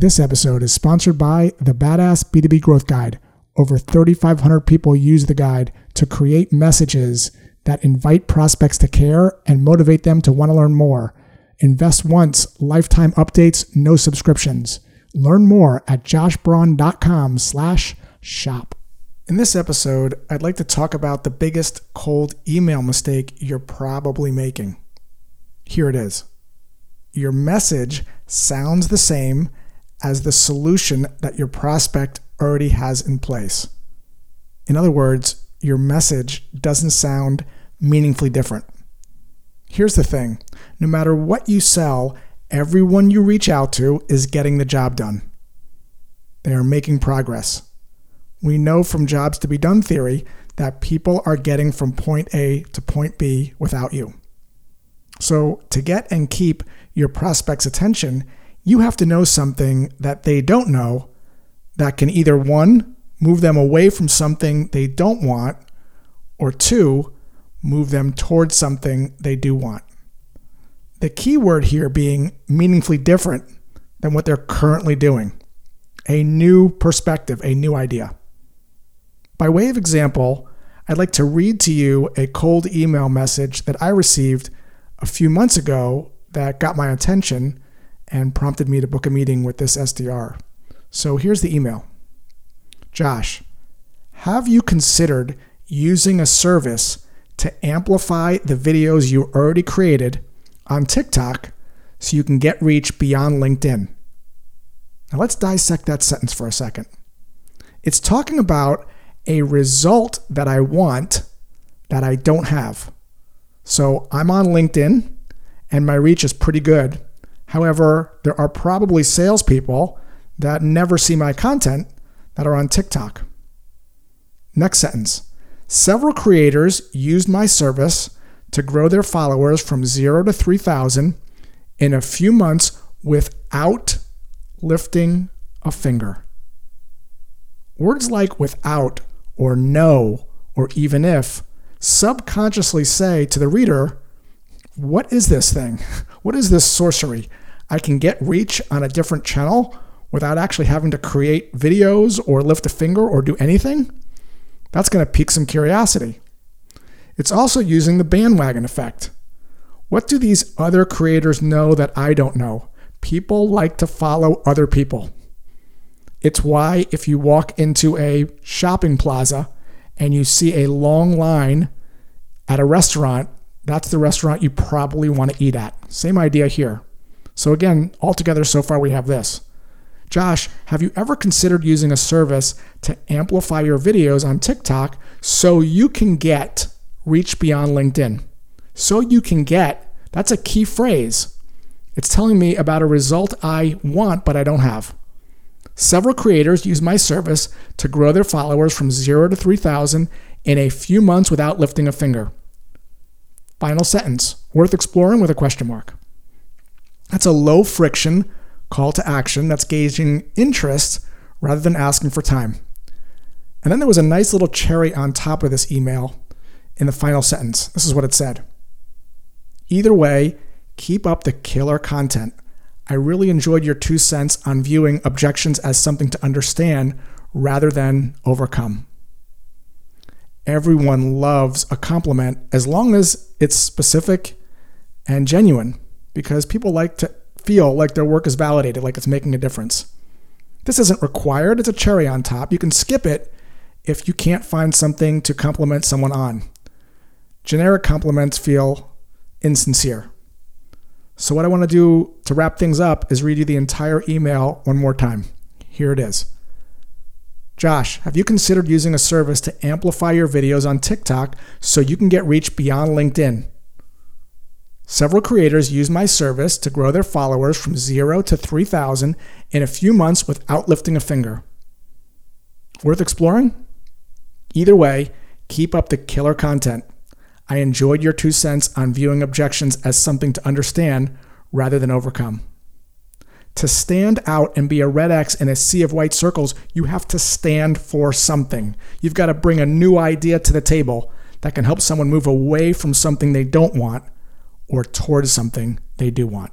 This episode is sponsored by the Badass B2B Growth Guide. Over 3,500 people use the guide to create messages that invite prospects to care and motivate them to want to learn more. Invest once, lifetime updates, no subscriptions. Learn more at joshbraun.com slash shop. In this episode, I'd like to talk about the biggest cold email mistake you're probably making. Here it is. Your message sounds the same as the solution that your prospect already has in place. In other words, your message doesn't sound meaningfully different. Here's the thing no matter what you sell, everyone you reach out to is getting the job done. They are making progress. We know from jobs to be done theory that people are getting from point A to point B without you. So, to get and keep your prospect's attention, you have to know something that they don't know that can either one, move them away from something they don't want, or two, move them towards something they do want. The key word here being meaningfully different than what they're currently doing. A new perspective, a new idea. By way of example, I'd like to read to you a cold email message that I received a few months ago that got my attention and prompted me to book a meeting with this SDR. So here's the email Josh, have you considered using a service to amplify the videos you already created on TikTok so you can get reach beyond LinkedIn? Now let's dissect that sentence for a second. It's talking about a result that I want that I don't have. So I'm on LinkedIn and my reach is pretty good However, there are probably salespeople that never see my content that are on TikTok. Next sentence Several creators used my service to grow their followers from zero to 3,000 in a few months without lifting a finger. Words like without or no or even if subconsciously say to the reader, What is this thing? What is this sorcery? I can get reach on a different channel without actually having to create videos or lift a finger or do anything. That's going to pique some curiosity. It's also using the bandwagon effect. What do these other creators know that I don't know? People like to follow other people. It's why if you walk into a shopping plaza and you see a long line at a restaurant, that's the restaurant you probably want to eat at. Same idea here. So, again, altogether, so far we have this. Josh, have you ever considered using a service to amplify your videos on TikTok so you can get reach beyond LinkedIn? So you can get, that's a key phrase. It's telling me about a result I want, but I don't have. Several creators use my service to grow their followers from zero to 3,000 in a few months without lifting a finger. Final sentence, worth exploring with a question mark. That's a low friction call to action that's gauging interest rather than asking for time. And then there was a nice little cherry on top of this email in the final sentence. This is what it said Either way, keep up the killer content. I really enjoyed your two cents on viewing objections as something to understand rather than overcome. Everyone loves a compliment as long as it's specific and genuine because people like to feel like their work is validated, like it's making a difference. This isn't required, it's a cherry on top. You can skip it if you can't find something to compliment someone on. Generic compliments feel insincere. So, what I want to do to wrap things up is read you the entire email one more time. Here it is. Josh, have you considered using a service to amplify your videos on TikTok so you can get reach beyond LinkedIn? Several creators use my service to grow their followers from 0 to 3,000 in a few months without lifting a finger. Worth exploring? Either way, keep up the killer content. I enjoyed your two cents on viewing objections as something to understand rather than overcome. To stand out and be a red X in a sea of white circles, you have to stand for something. You've got to bring a new idea to the table that can help someone move away from something they don't want or towards something they do want.